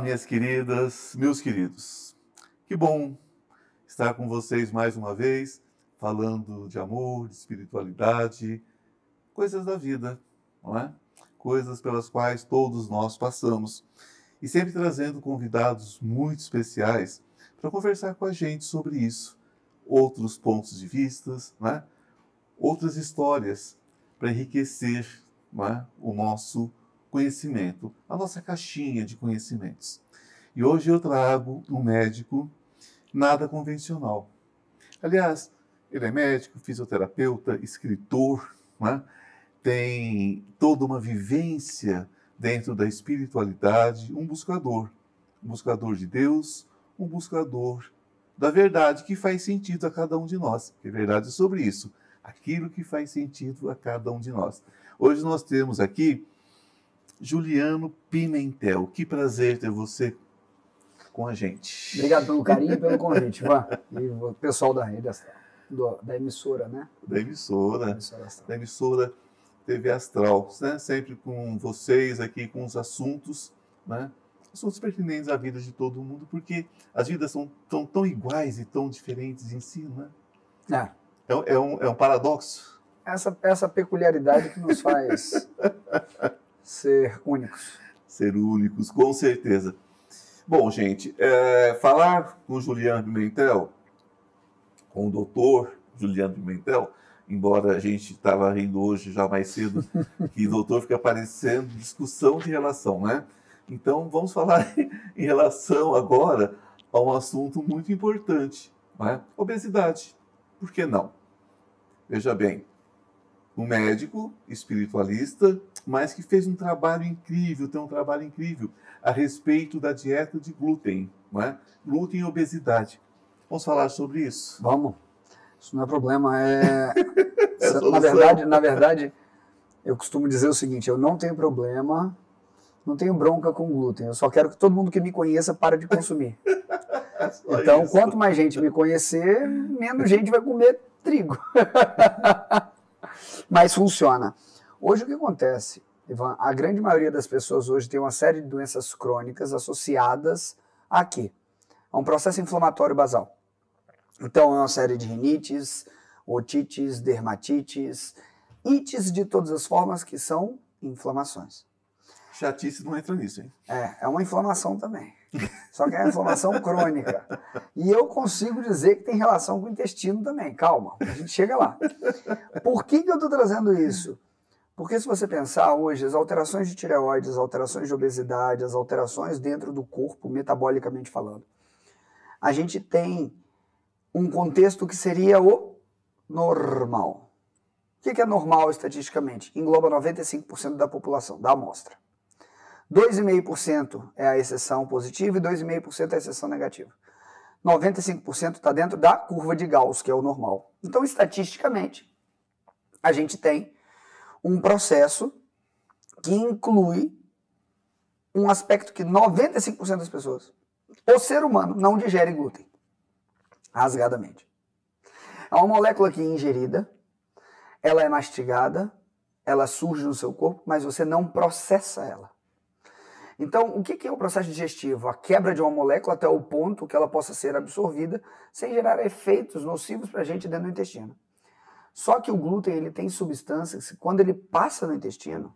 minhas queridas, meus queridos. Que bom estar com vocês mais uma vez, falando de amor, de espiritualidade, coisas da vida, não é? Coisas pelas quais todos nós passamos. E sempre trazendo convidados muito especiais para conversar com a gente sobre isso, outros pontos de vistas, né? outras histórias para enriquecer é? o nosso conhecimento, a nossa caixinha de conhecimentos. E hoje eu trago um médico nada convencional. Aliás, ele é médico, fisioterapeuta, escritor, é? tem toda uma vivência dentro da espiritualidade, um buscador, um buscador de Deus, um buscador da verdade que faz sentido a cada um de nós. Que é verdade sobre isso, aquilo que faz sentido a cada um de nós. Hoje nós temos aqui Juliano Pimentel. Que prazer ter você com a gente. Obrigado pelo carinho e pelo convite, Ivan. E o pessoal da rede do, da emissora, né? Da emissora. Da emissora, da emissora TV Astral, né? Sempre com vocês aqui, com os assuntos, né? Assuntos pertinentes à vida de todo mundo, porque as vidas são tão, tão iguais e tão diferentes em si, né? É. É, é, um, é um paradoxo. Essa, essa peculiaridade que nos faz ser únicos. Ser únicos, com certeza. Bom, gente, é, falar com o Juliano Pimentel, com o doutor Juliano Pimentel, embora a gente estava rindo hoje já mais cedo, que o doutor fica aparecendo discussão de relação, né? Então vamos falar em relação agora a um assunto muito importante, né? obesidade. Por que não? Veja bem, um médico espiritualista, mas que fez um trabalho incrível, tem um trabalho incrível a respeito da dieta de glúten, não é? glúten e obesidade. Vamos falar sobre isso? Vamos. Isso não é problema. É... é na verdade, na verdade, eu costumo dizer o seguinte: eu não tenho problema, não tenho bronca com glúten. Eu só quero que todo mundo que me conheça pare de consumir. então, isso. quanto mais gente me conhecer, menos gente vai comer trigo. mas funciona. Hoje o que acontece, Ivan? A grande maioria das pessoas hoje tem uma série de doenças crônicas associadas a quê? A um processo inflamatório basal. Então é uma série de rinites, otites, dermatites, ites de todas as formas que são inflamações. Chatice não entra nisso, hein? É, é uma inflamação também. Só que é uma inflamação crônica. E eu consigo dizer que tem relação com o intestino também. Calma, a gente chega lá. Por que, que eu estou trazendo isso? Porque se você pensar hoje, as alterações de tireoide, as alterações de obesidade, as alterações dentro do corpo, metabolicamente falando, a gente tem um contexto que seria o normal. O que é normal estatisticamente? Engloba 95% da população, da amostra. 2,5% é a exceção positiva e 2,5% é a exceção negativa. 95% está dentro da curva de Gauss, que é o normal. Então, estatisticamente, a gente tem um processo que inclui um aspecto que 95% das pessoas, o ser humano, não digere glúten, rasgadamente. É uma molécula que é ingerida, ela é mastigada, ela surge no seu corpo, mas você não processa ela. Então, o que é o processo digestivo? A quebra de uma molécula até o ponto que ela possa ser absorvida sem gerar efeitos nocivos para a gente dentro do intestino. Só que o glúten ele tem substâncias que, quando ele passa no intestino,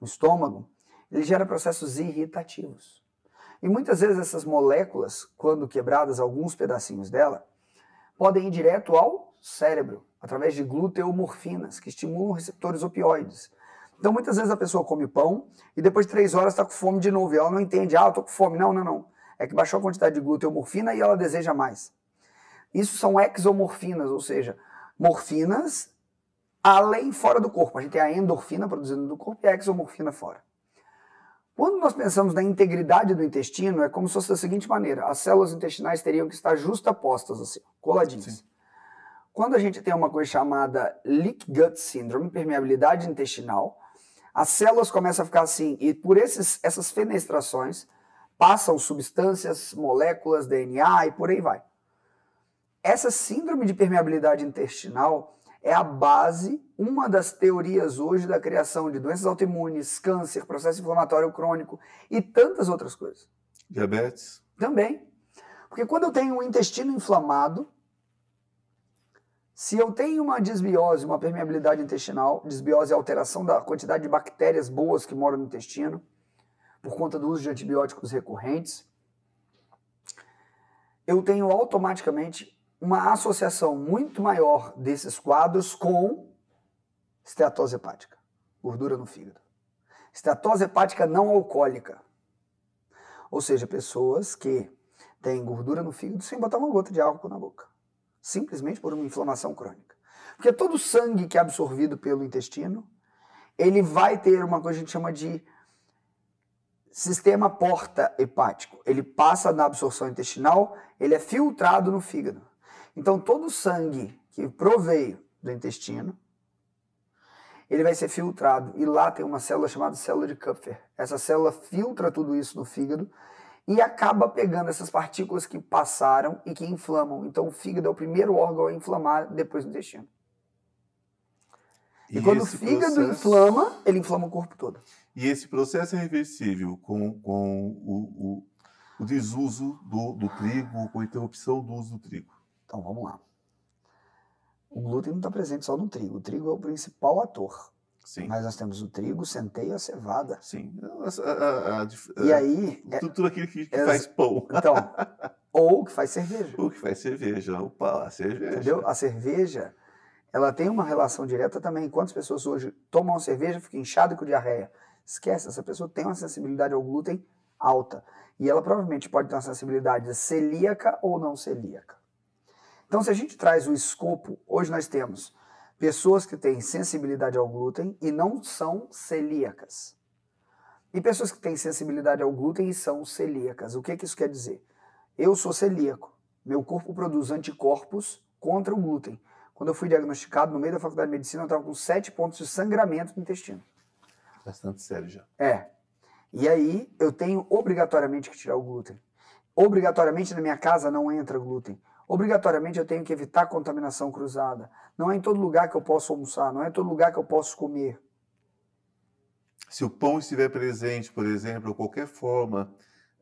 no estômago, ele gera processos irritativos. E muitas vezes essas moléculas, quando quebradas, alguns pedacinhos dela, podem ir direto ao cérebro, através de gluteomorfinas, que estimulam receptores opioides. Então, muitas vezes a pessoa come pão e depois de três horas está com fome de novo. E ela não entende, ah, eu estou com fome. Não, não, não. É que baixou a quantidade de gluteomorfina e ela deseja mais. Isso são exomorfinas, ou seja, morfinas além fora do corpo. A gente tem a endorfina produzindo no corpo e a exomorfina fora. Quando nós pensamos na integridade do intestino, é como se fosse da seguinte maneira: as células intestinais teriam que estar justapostas, assim, coladinhas. Sim. Quando a gente tem uma coisa chamada leak gut syndrome, permeabilidade intestinal, as células começam a ficar assim, e por esses, essas fenestrações passam substâncias, moléculas, DNA e por aí vai. Essa síndrome de permeabilidade intestinal é a base, uma das teorias hoje da criação de doenças autoimunes, câncer, processo inflamatório crônico e tantas outras coisas. Diabetes? Também. Porque quando eu tenho um intestino inflamado, se eu tenho uma desbiose, uma permeabilidade intestinal, desbiose é alteração da quantidade de bactérias boas que moram no intestino, por conta do uso de antibióticos recorrentes, eu tenho automaticamente uma associação muito maior desses quadros com esteatose hepática, gordura no fígado. Esteatose hepática não alcoólica. Ou seja, pessoas que têm gordura no fígado sem botar uma gota de álcool na boca. Simplesmente por uma inflamação crônica. Porque todo o sangue que é absorvido pelo intestino, ele vai ter uma coisa que a gente chama de sistema porta hepático. Ele passa na absorção intestinal, ele é filtrado no fígado. Então todo o sangue que proveio do intestino, ele vai ser filtrado e lá tem uma célula chamada célula de Kupfer. Essa célula filtra tudo isso no fígado e acaba pegando essas partículas que passaram e que inflamam. Então o fígado é o primeiro órgão a inflamar depois do intestino. E, e quando o fígado processo... inflama, ele inflama o corpo todo. E esse processo é reversível com, com o, o, o desuso do, do trigo, com a interrupção do uso do trigo. Então vamos lá. O glúten não está presente só no trigo. O trigo é o principal ator. Sim. Mas nós temos o trigo, o centeio, a cevada. Sim. A, a, a, e aí. É, tudo aquilo que, que é, faz pão. Então. ou que faz cerveja. Ou que faz cerveja. Opa, a cerveja. Entendeu? A cerveja, ela tem uma relação direta também. Quantas pessoas hoje tomam cerveja ficam inchadas com diarreia? Esquece, essa pessoa tem uma sensibilidade ao glúten alta. E ela provavelmente pode ter uma sensibilidade celíaca ou não celíaca. Então, se a gente traz o escopo, hoje nós temos pessoas que têm sensibilidade ao glúten e não são celíacas. E pessoas que têm sensibilidade ao glúten e são celíacas. O que, que isso quer dizer? Eu sou celíaco. Meu corpo produz anticorpos contra o glúten. Quando eu fui diagnosticado no meio da faculdade de medicina, eu estava com sete pontos de sangramento no intestino. Bastante sério já. É. E aí eu tenho obrigatoriamente que tirar o glúten. Obrigatoriamente na minha casa não entra glúten. Obrigatoriamente eu tenho que evitar contaminação cruzada. Não é em todo lugar que eu posso almoçar, não é em todo lugar que eu posso comer. Se o pão estiver presente, por exemplo, ou qualquer forma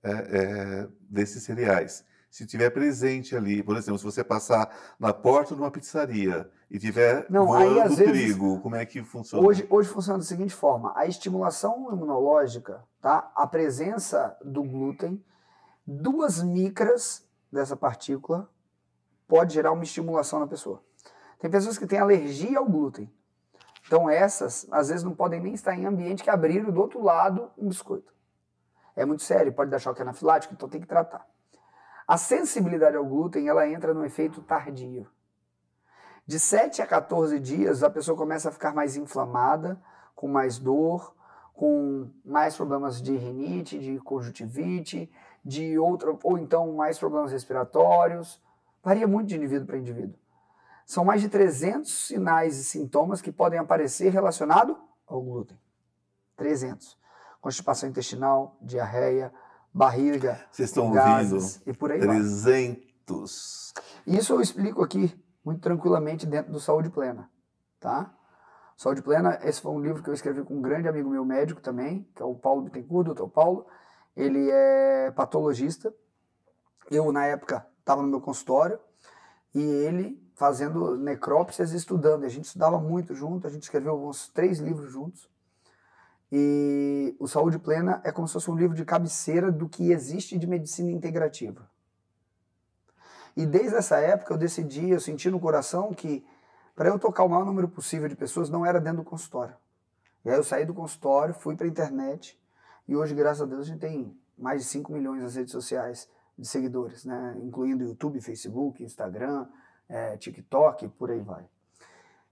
é, é, desses cereais, se estiver presente ali, por exemplo, se você passar na porta de uma pizzaria e tiver não, voando aí, vezes, trigo, como é que funciona? Hoje, hoje funciona da seguinte forma: a estimulação imunológica, tá? A presença do glúten, duas micras dessa partícula pode gerar uma estimulação na pessoa. Tem pessoas que têm alergia ao glúten. Então essas, às vezes, não podem nem estar em ambiente que abriram do outro lado um biscoito. É muito sério, pode dar choque anafilático, então tem que tratar. A sensibilidade ao glúten, ela entra no efeito tardio. De 7 a 14 dias, a pessoa começa a ficar mais inflamada, com mais dor, com mais problemas de rinite, de conjuntivite, de outra, ou então mais problemas respiratórios, Varia muito de indivíduo para indivíduo. São mais de 300 sinais e sintomas que podem aparecer relacionados ao glúten. 300. Constipação intestinal, diarreia, barriga, Vocês estão gases, ouvindo? e por aí 300. Vai. Isso eu explico aqui muito tranquilamente dentro do Saúde Plena, tá? Saúde Plena, esse foi um livro que eu escrevi com um grande amigo meu médico também, que é o Paulo Bittencourt, doutor Paulo. Ele é patologista. Eu, na época, estava no meu consultório e ele fazendo necrópsias e estudando. A gente estudava muito junto, a gente escreveu uns três livros juntos. E o Saúde Plena é como se fosse um livro de cabeceira do que existe de medicina integrativa. E desde essa época eu decidi, eu senti no coração que para eu tocar o maior número possível de pessoas não era dentro do consultório. E aí eu saí do consultório, fui para a internet e hoje, graças a Deus, a gente tem mais de 5 milhões nas redes sociais de seguidores, né? incluindo YouTube, Facebook, Instagram, é, TikTok, por aí vai.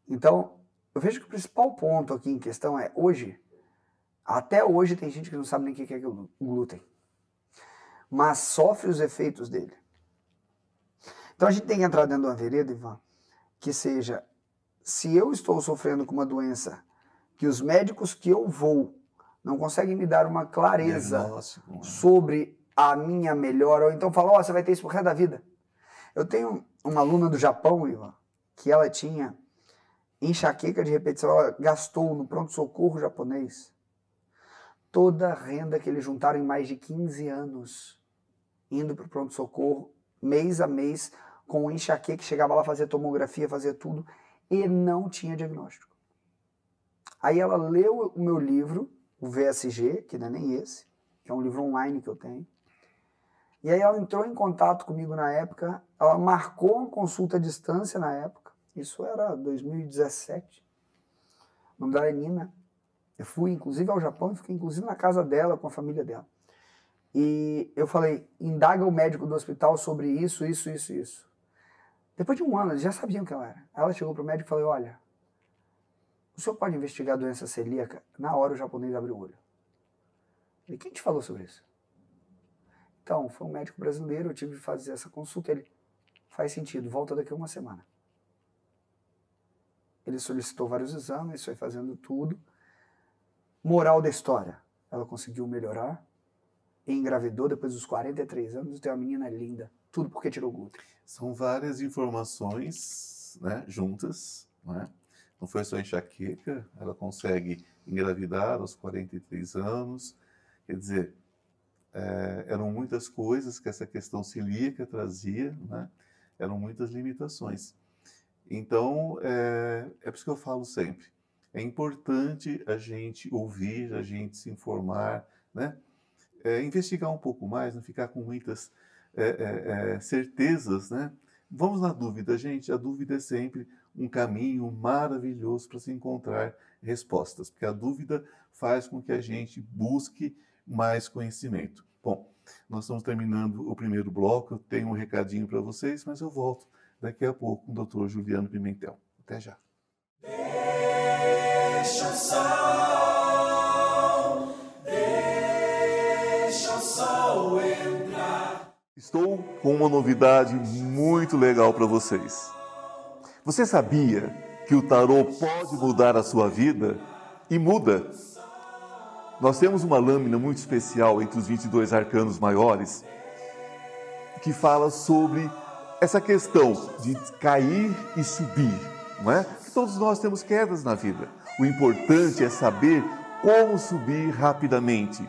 Então, eu vejo que o principal ponto aqui em questão é, hoje, até hoje tem gente que não sabe nem o que é glúten, mas sofre os efeitos dele. Então a gente tem que entrar dentro de uma vereda, Ivan, que seja, se eu estou sofrendo com uma doença que os médicos que eu vou não conseguem me dar uma clareza sobre a minha melhor, ou então falar, ó, oh, você vai ter isso pro resto da vida. Eu tenho uma aluna do Japão, Ivan, que ela tinha enxaqueca de repetição, ela gastou no pronto-socorro japonês toda a renda que eles juntaram em mais de 15 anos indo para o pronto-socorro, mês a mês, com enxaqueca, que chegava lá fazer tomografia, fazer tudo, e não tinha diagnóstico. Aí ela leu o meu livro, o VSG, que não é nem esse, que é um livro online que eu tenho. E aí ela entrou em contato comigo na época, ela marcou uma consulta à distância na época, isso era 2017. O nome dela é Nina. Eu fui, inclusive, ao Japão e fiquei, inclusive, na casa dela, com a família dela. E eu falei, indaga o médico do hospital sobre isso, isso, isso, isso. Depois de um ano, eles já sabiam que ela era. Ela chegou pro médico e falou, olha, o senhor pode investigar a doença celíaca? Na hora o japonês abriu o olho. Ele, quem te falou sobre isso? Então, foi um médico brasileiro, eu tive que fazer essa consulta. Ele, faz sentido, volta daqui a uma semana. Ele solicitou vários exames, foi fazendo tudo. Moral da história, ela conseguiu melhorar, engravidou depois dos 43 anos, tem uma menina linda, tudo porque tirou glúten. São várias informações né, juntas, não é? Não foi só enxaqueca, ela consegue engravidar aos 43 anos. Quer dizer, é, eram muitas coisas que essa questão celíaca trazia, né? eram muitas limitações. Então, é, é por isso que eu falo sempre. É importante a gente ouvir, a gente se informar, né? É, investigar um pouco mais, não ficar com muitas é, é, certezas, né? Vamos na dúvida, gente. A dúvida é sempre um caminho maravilhoso para se encontrar respostas, porque a dúvida faz com que a gente busque mais conhecimento. Bom, nós estamos terminando o primeiro bloco. Eu tenho um recadinho para vocês, mas eu volto daqui a pouco com o Dr. Juliano Pimentel. Até já. Deixa o sol, deixa o sol entrar. Estou com uma novidade muito legal para vocês. Você sabia que o tarô pode mudar a sua vida? E muda. Nós temos uma lâmina muito especial entre os 22 arcanos maiores que fala sobre essa questão de cair e subir, não é? Todos nós temos quedas na vida. O importante é saber como subir rapidamente.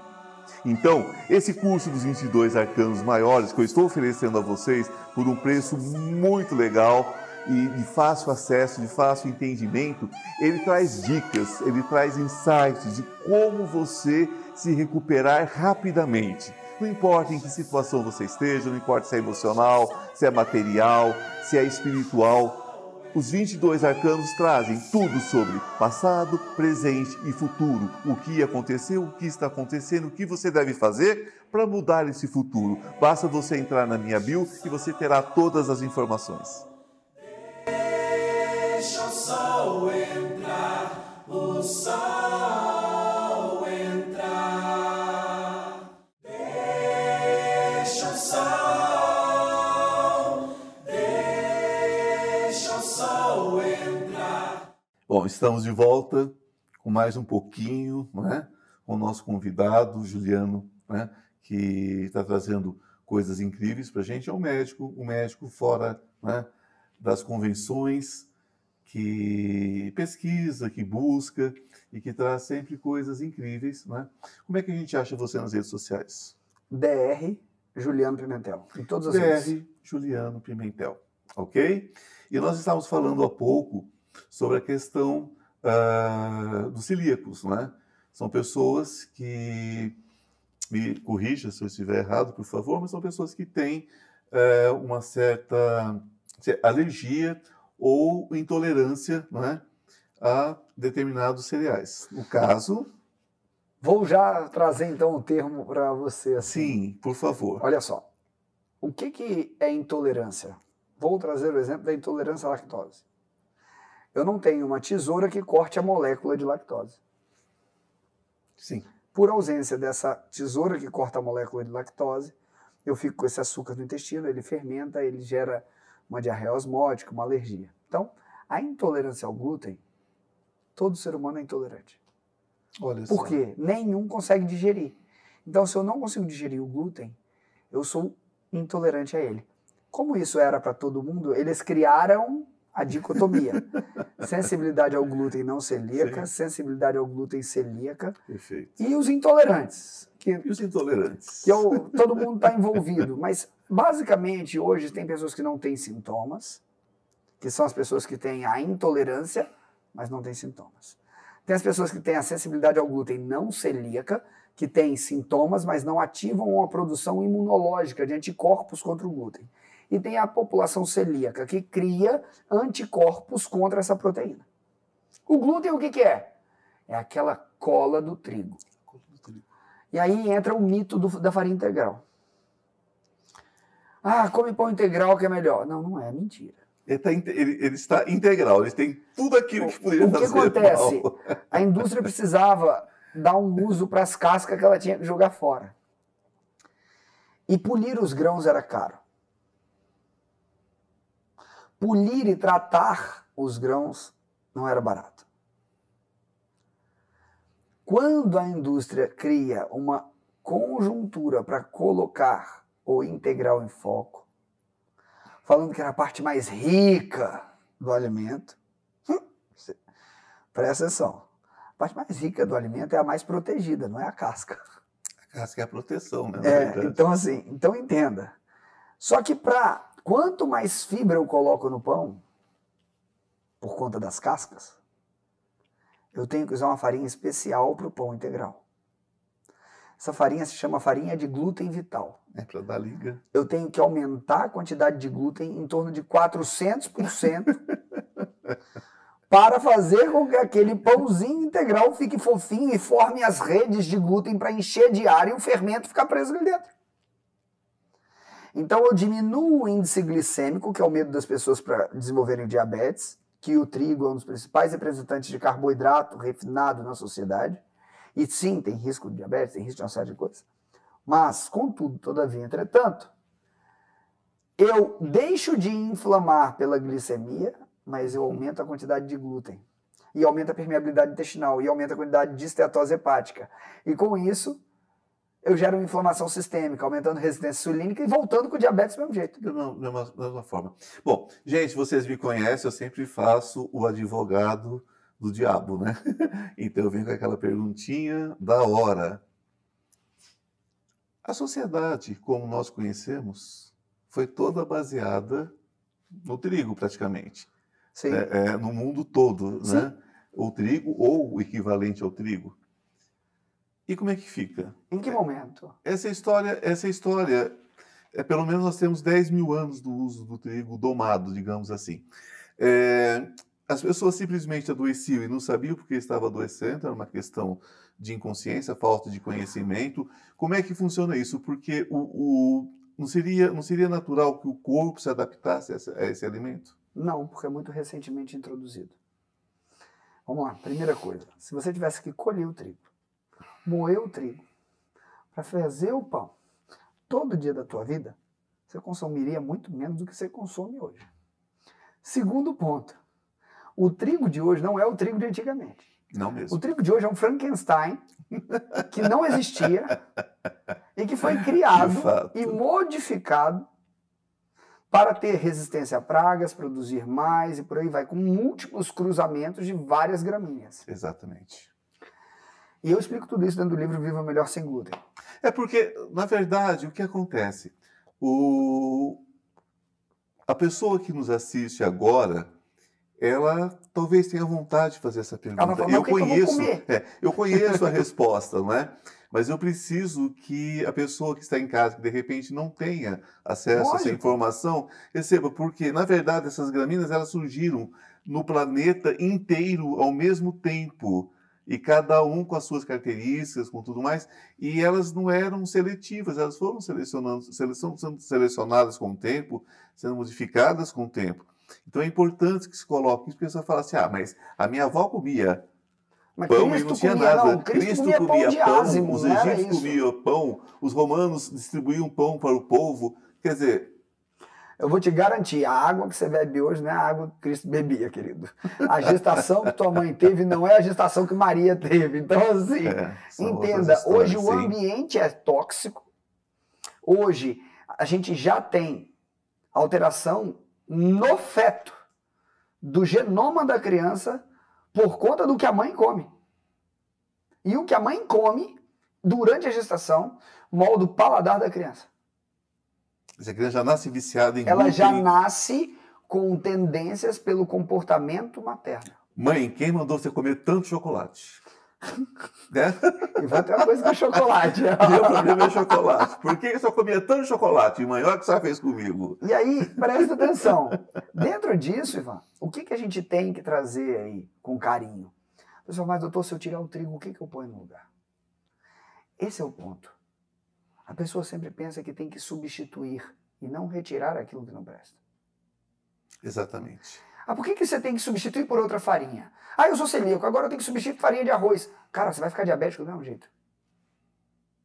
Então, esse curso dos 22 arcanos maiores que eu estou oferecendo a vocês por um preço muito legal, e de fácil acesso, de fácil entendimento, ele traz dicas, ele traz insights de como você se recuperar rapidamente. Não importa em que situação você esteja, não importa se é emocional, se é material, se é espiritual, os 22 arcanos trazem tudo sobre passado, presente e futuro. O que aconteceu, o que está acontecendo, o que você deve fazer para mudar esse futuro. Basta você entrar na minha bio e você terá todas as informações. Sol entrar, o sol entrar. Deixa o sol, deixa o sol entrar. Bom, estamos de volta com mais um pouquinho, né? Com o nosso convidado, Juliano, né? Que está trazendo coisas incríveis para a gente. É um médico, um médico fora né, das convenções, que pesquisa, que busca e que traz sempre coisas incríveis. Né? Como é que a gente acha você nas redes sociais? DR Juliano Pimentel. Em todas as DR redes. Juliano Pimentel. Ok? E nós estávamos falando há pouco sobre a questão uh, dos celíacos, né? São pessoas que, me corrija se eu estiver errado, por favor, mas são pessoas que têm uh, uma certa alergia ou intolerância é, a determinados cereais. No caso. Vou já trazer então um termo para você. Assim. Sim, por favor. Olha só. O que, que é intolerância? Vou trazer o exemplo da intolerância à lactose. Eu não tenho uma tesoura que corte a molécula de lactose. Sim. Por ausência dessa tesoura que corta a molécula de lactose, eu fico com esse açúcar no intestino, ele fermenta, ele gera uma diarreia osmótica, uma alergia. Então, a intolerância ao glúten, todo ser humano é intolerante. Olha Por quê? Nenhum consegue digerir. Então, se eu não consigo digerir o glúten, eu sou intolerante a ele. Como isso era para todo mundo, eles criaram a dicotomia. sensibilidade ao glúten não celíaca, Sim. sensibilidade ao glúten celíaca. Perfeito. E os intolerantes. Que, e os intolerantes? Que eu, todo mundo está envolvido. Mas, basicamente, hoje tem pessoas que não têm sintomas, que são as pessoas que têm a intolerância, mas não têm sintomas. Tem as pessoas que têm a sensibilidade ao glúten não celíaca, que têm sintomas, mas não ativam a produção imunológica de anticorpos contra o glúten e tem a população celíaca, que cria anticorpos contra essa proteína. O glúten, o que, que é? É aquela cola do trigo. E aí entra o mito do, da farinha integral. Ah, come pão integral que é melhor. Não, não é, mentira. Ele, tá, ele, ele, está integral, ele tem tudo aquilo que poderia o fazer. O que acontece? Mal. A indústria precisava dar um uso para as cascas que ela tinha que jogar fora. E polir os grãos era caro polir e tratar os grãos não era barato. Quando a indústria cria uma conjuntura para colocar o integral em foco, falando que era a parte mais rica do alimento, hum, presta atenção. A parte mais rica do alimento é a mais protegida, não é a casca. A casca é a proteção, né? É, então assim, então entenda. Só que para Quanto mais fibra eu coloco no pão, por conta das cascas, eu tenho que usar uma farinha especial para o pão integral. Essa farinha se chama farinha de glúten vital. É para dar liga. Eu tenho que aumentar a quantidade de glúten em torno de 400% para fazer com que aquele pãozinho integral fique fofinho e forme as redes de glúten para encher de ar e o fermento ficar preso ali dentro. Então eu diminuo o índice glicêmico, que é o medo das pessoas para desenvolverem diabetes, que o trigo é um dos principais representantes de carboidrato refinado na sociedade. E sim, tem risco de diabetes, tem risco de uma série de coisas. Mas, contudo, todavia, entretanto, eu deixo de inflamar pela glicemia, mas eu aumento a quantidade de glúten. E aumento a permeabilidade intestinal, e aumento a quantidade de esteatose hepática. E com isso, eu gero uma inflamação sistêmica, aumentando resistência insulínica e voltando com o diabetes do mesmo jeito. Da mesma, mesma forma. Bom, gente, vocês me conhecem, eu sempre faço o advogado do diabo, né? Então eu venho com aquela perguntinha da hora. A sociedade, como nós conhecemos, foi toda baseada no trigo, praticamente. Sim. É, é, no mundo todo, Sim. né? O trigo ou o equivalente ao trigo. E como é que fica? Em que momento? Essa história, essa história, é, pelo menos nós temos 10 mil anos do uso do trigo domado, digamos assim. É, as pessoas simplesmente adoeciam e não sabiam porque estava adoecendo, era uma questão de inconsciência, falta de conhecimento. Como é que funciona isso? Porque o, o não, seria, não seria natural que o corpo se adaptasse a esse, a esse alimento? Não, porque é muito recentemente introduzido. Vamos lá, primeira coisa. Se você tivesse que colher o trigo, moer o trigo, para fazer o pão todo dia da tua vida, você consumiria muito menos do que você consome hoje. Segundo ponto, o trigo de hoje não é o trigo de antigamente. Não mesmo. O trigo de hoje é um Frankenstein que não existia e que foi criado e modificado para ter resistência a pragas, produzir mais e por aí vai, com múltiplos cruzamentos de várias gramíneas. Exatamente. E eu explico tudo isso dentro do livro Viva Melhor Sem Glúten. É porque, na verdade, o que acontece? O... A pessoa que nos assiste agora, ela talvez tenha vontade de fazer essa pergunta. Fala, eu conheço, é, eu conheço a resposta, não é? Mas eu preciso que a pessoa que está em casa, que de repente não tenha acesso Lógico. a essa informação, receba, porque na verdade essas gramíneas elas surgiram no planeta inteiro ao mesmo tempo e cada um com as suas características, com tudo mais, e elas não eram seletivas, elas foram selecionando, seleção, sendo selecionadas com o tempo, sendo modificadas com o tempo. Então é importante que se coloque isso, porque você fala assim, ah, mas a minha avó comia mas pão Cristo e não tinha comia, nada. Não, Cristo, Cristo, comia, comia pão, ázimo, os egípcios comiam pão, os romanos distribuíam pão para o povo. Quer dizer, eu vou te garantir, a água que você bebe hoje não é a água que Cristo bebia, querido. A gestação que tua mãe teve não é a gestação que Maria teve. Então, assim, é, entenda, hoje o ambiente é tóxico. Hoje a gente já tem alteração no feto do genoma da criança por conta do que a mãe come. E o que a mãe come durante a gestação molda o paladar da criança. Essa criança já nasce viciada em Ela glúten. já nasce com tendências pelo comportamento materno. Mãe, quem mandou você comer tanto chocolate? Né? E vai ter uma coisa com chocolate. Meu problema é chocolate. Por que eu só comia tanto chocolate? Olha o que você fez comigo. E aí, presta atenção. Dentro disso, Ivan, o que, que a gente tem que trazer aí com carinho? Pessoal, mas doutor, se eu tirar o trigo, o que, que eu ponho no lugar? Esse é o ponto. A pessoa sempre pensa que tem que substituir e não retirar aquilo que não presta. Exatamente. Ah, por que, que você tem que substituir por outra farinha? Ah, eu sou celíaco, agora eu tenho que substituir farinha de arroz. Cara, você vai ficar diabético do mesmo jeito.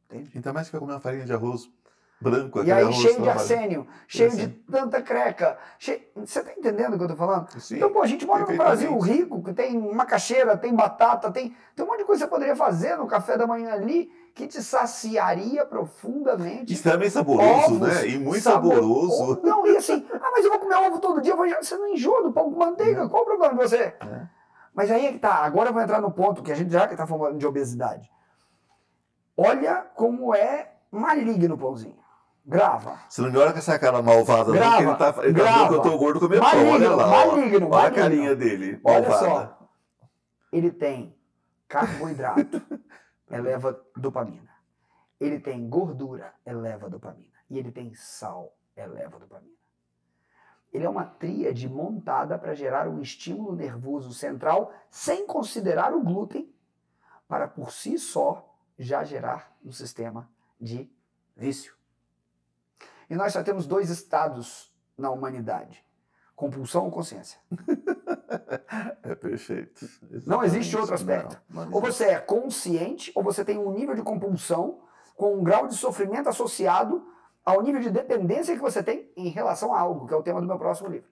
Entende? Ainda mais que vai comer uma farinha de arroz branco. E aí, cheio de arsênio, cheio de tanta creca. cheio- Você tá entendendo o que eu tô falando? Sim, Então, pô, a gente mora num perfeitamente. Brasil rico, que tem macaxeira, tem batata, tem, tem um monte de coisa que você poderia fazer no café da manhã ali que te saciaria profundamente. Extremamente saboroso, Ovos, né? E muito sabor- saboroso. Não, e assim, ah, mas eu vou comer ovo todo dia, vou você não enjoa do pão com manteiga, qual o problema de você? É. Mas aí é que tá, agora eu vou entrar no ponto que a gente já que tá falando de obesidade. Olha como é maligno o pãozinho. Grava. Você não me olha com essa cara malvada, não, Grava, que ele tá, ele tá grava. falando que eu tô gordo comendo pão. Olha Maligno, lá, maligno, Olha a maligno. carinha dele, Olha malvada. só. Ele tem carboidrato, eleva dopamina. Ele tem gordura, eleva dopamina. E ele tem sal, eleva dopamina. Ele é uma tríade montada para gerar um estímulo nervoso central sem considerar o glúten, para por si só já gerar um sistema de vício. E nós só temos dois estados na humanidade: compulsão ou consciência. É perfeito. Não existe Exatamente. outro aspecto. Não, não Ou você é consciente, ou você tem um nível de compulsão com um grau de sofrimento associado ao nível de dependência que você tem em relação a algo, que é o tema do meu próximo livro.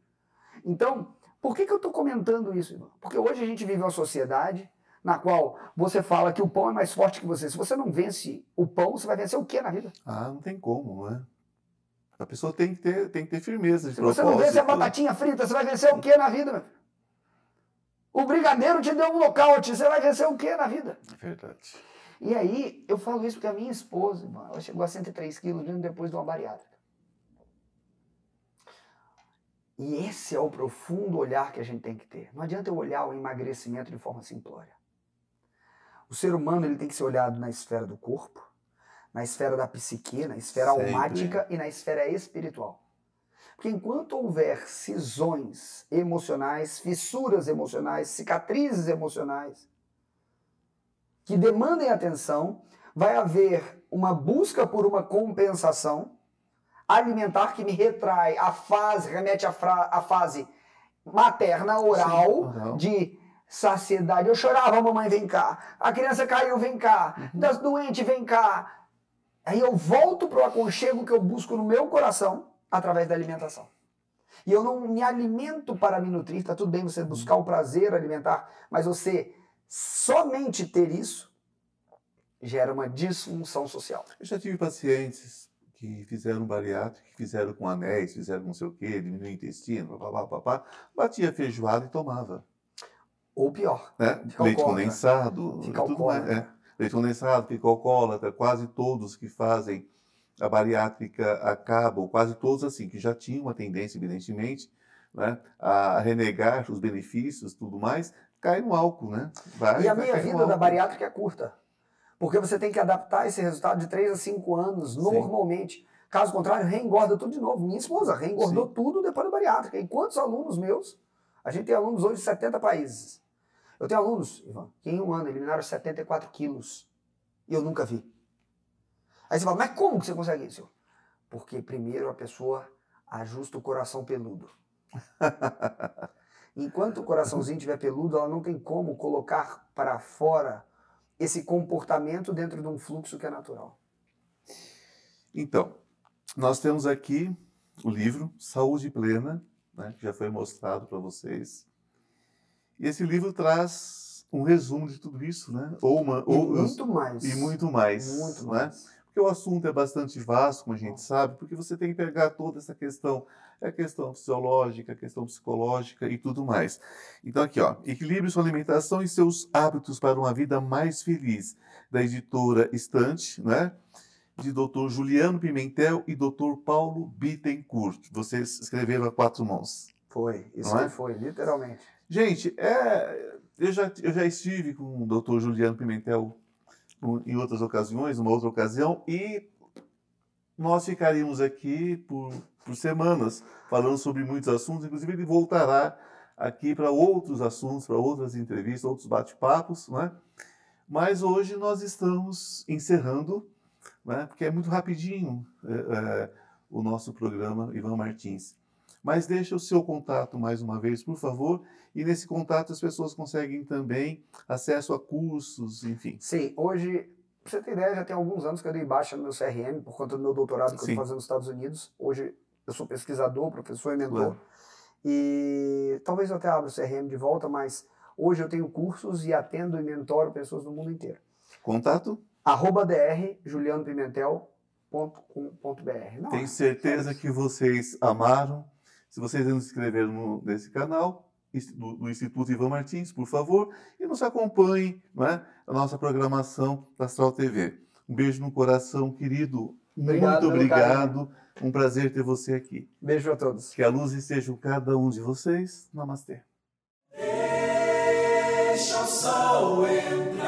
Então, por que, que eu estou comentando isso, irmão? Porque hoje a gente vive uma sociedade na qual você fala que o pão é mais forte que você. Se você não vence o pão, você vai vencer o que na vida? Ah, não tem como, né? A pessoa tem que ter, tem que ter firmeza de Se você não vence a propósito. batatinha frita, você vai vencer o que na vida, meu? O brigadeiro te deu um nocaute, você vai vencer o que na vida? É verdade. E aí, eu falo isso porque a minha esposa, irmão, ela chegou a 103 quilos depois de uma bariátrica. E esse é o profundo olhar que a gente tem que ter. Não adianta eu olhar o emagrecimento de forma simplória. O ser humano ele tem que ser olhado na esfera do corpo, na esfera da psique, na esfera Sempre. almática e na esfera espiritual. Porque enquanto houver cisões emocionais, fissuras emocionais, cicatrizes emocionais, que demandem atenção, vai haver uma busca por uma compensação alimentar que me retrai a fase, remete à fase materna, oral, Sim, oral. de saciedade. Eu chorava, mamãe, vem cá. A criança caiu, vem cá. Uhum. Das doentes, vem cá. Aí eu volto para o aconchego que eu busco no meu coração através da alimentação. E eu não me alimento para me nutrir, tá tudo bem você buscar o prazer alimentar, mas você somente ter isso gera uma disfunção social. Eu já tive pacientes que fizeram bariátrica, que fizeram com anéis, fizeram não sei o quê, diminuiu o intestino, papá, papá, batia feijoada e tomava. Ou pior? Fica Leite condensado, Fica tudo mais. É. Leite condensado, fica alcoólatra, quase todos que fazem a bariátrica acabam, quase todos assim, que já tinham uma tendência, evidentemente, né, a renegar os benefícios tudo mais, cai no álcool, né? Vai, E a minha vida da bariátrica é curta. Porque você tem que adaptar esse resultado de 3 a 5 anos, Sim. normalmente. Caso contrário, reengorda tudo de novo. Minha esposa reengordou tudo depois da bariátrica. E quantos alunos meus? A gente tem alunos hoje de 70 países. Eu tenho alunos, Ivan, que em um ano eliminaram 74 quilos. E eu nunca vi. Aí você fala, mas como que você consegue isso? Porque primeiro a pessoa ajusta o coração peludo. Enquanto o coraçãozinho estiver peludo, ela não tem como colocar para fora esse comportamento dentro de um fluxo que é natural. Então, nós temos aqui o livro Saúde Plena, né, que já foi mostrado para vocês. E esse livro traz um resumo de tudo isso, né? Ou uma, E ou os- muito mais. e muito mais. Muito né? mais. Porque o assunto é bastante vasto, como a gente sabe, porque você tem que pegar toda essa questão, a questão fisiológica, a questão psicológica e tudo mais. Então aqui, ó, Equilibre sua alimentação e seus hábitos para uma vida mais feliz, da editora Estante, né? De Dr. Juliano Pimentel e Dr. Paulo Bittencourt. Vocês escreveram a quatro mãos. Foi, isso aí é? foi, literalmente. Gente, é, eu, já, eu já estive com o Dr. Juliano Pimentel em outras ocasiões, uma outra ocasião, e nós ficaríamos aqui por, por semanas falando sobre muitos assuntos, inclusive ele voltará aqui para outros assuntos, para outras entrevistas, outros bate-papos, né? Mas hoje nós estamos encerrando, né? porque é muito rapidinho é, é, o nosso programa, Ivan Martins. Mas deixa o seu contato mais uma vez, por favor, e nesse contato as pessoas conseguem também acesso a cursos, enfim. Sim, hoje, pra você ter ideia, já tem alguns anos que eu dei baixa no meu CRM por conta do meu doutorado que Sim. eu estou fazendo nos Estados Unidos. Hoje eu sou pesquisador, professor e mentor. Claro. E talvez eu até abra o CRM de volta, mas hoje eu tenho cursos e atendo e mentoro pessoas do mundo inteiro. Contato? Arroba dr julianopimentel.com.br. Tenho certeza que vocês amaram. Se vocês não se inscreveram nesse canal, do, do, Instituto Ivan Martins, por favor, e nos acompanhe não é, a nossa programação da Astral TV. Um beijo no coração, querido. Obrigado, Muito obrigado. Um prazer ter você aqui. Beijo a todos. Que a luz esteja com cada um de vocês. Namastê. Deixa o sol entrar.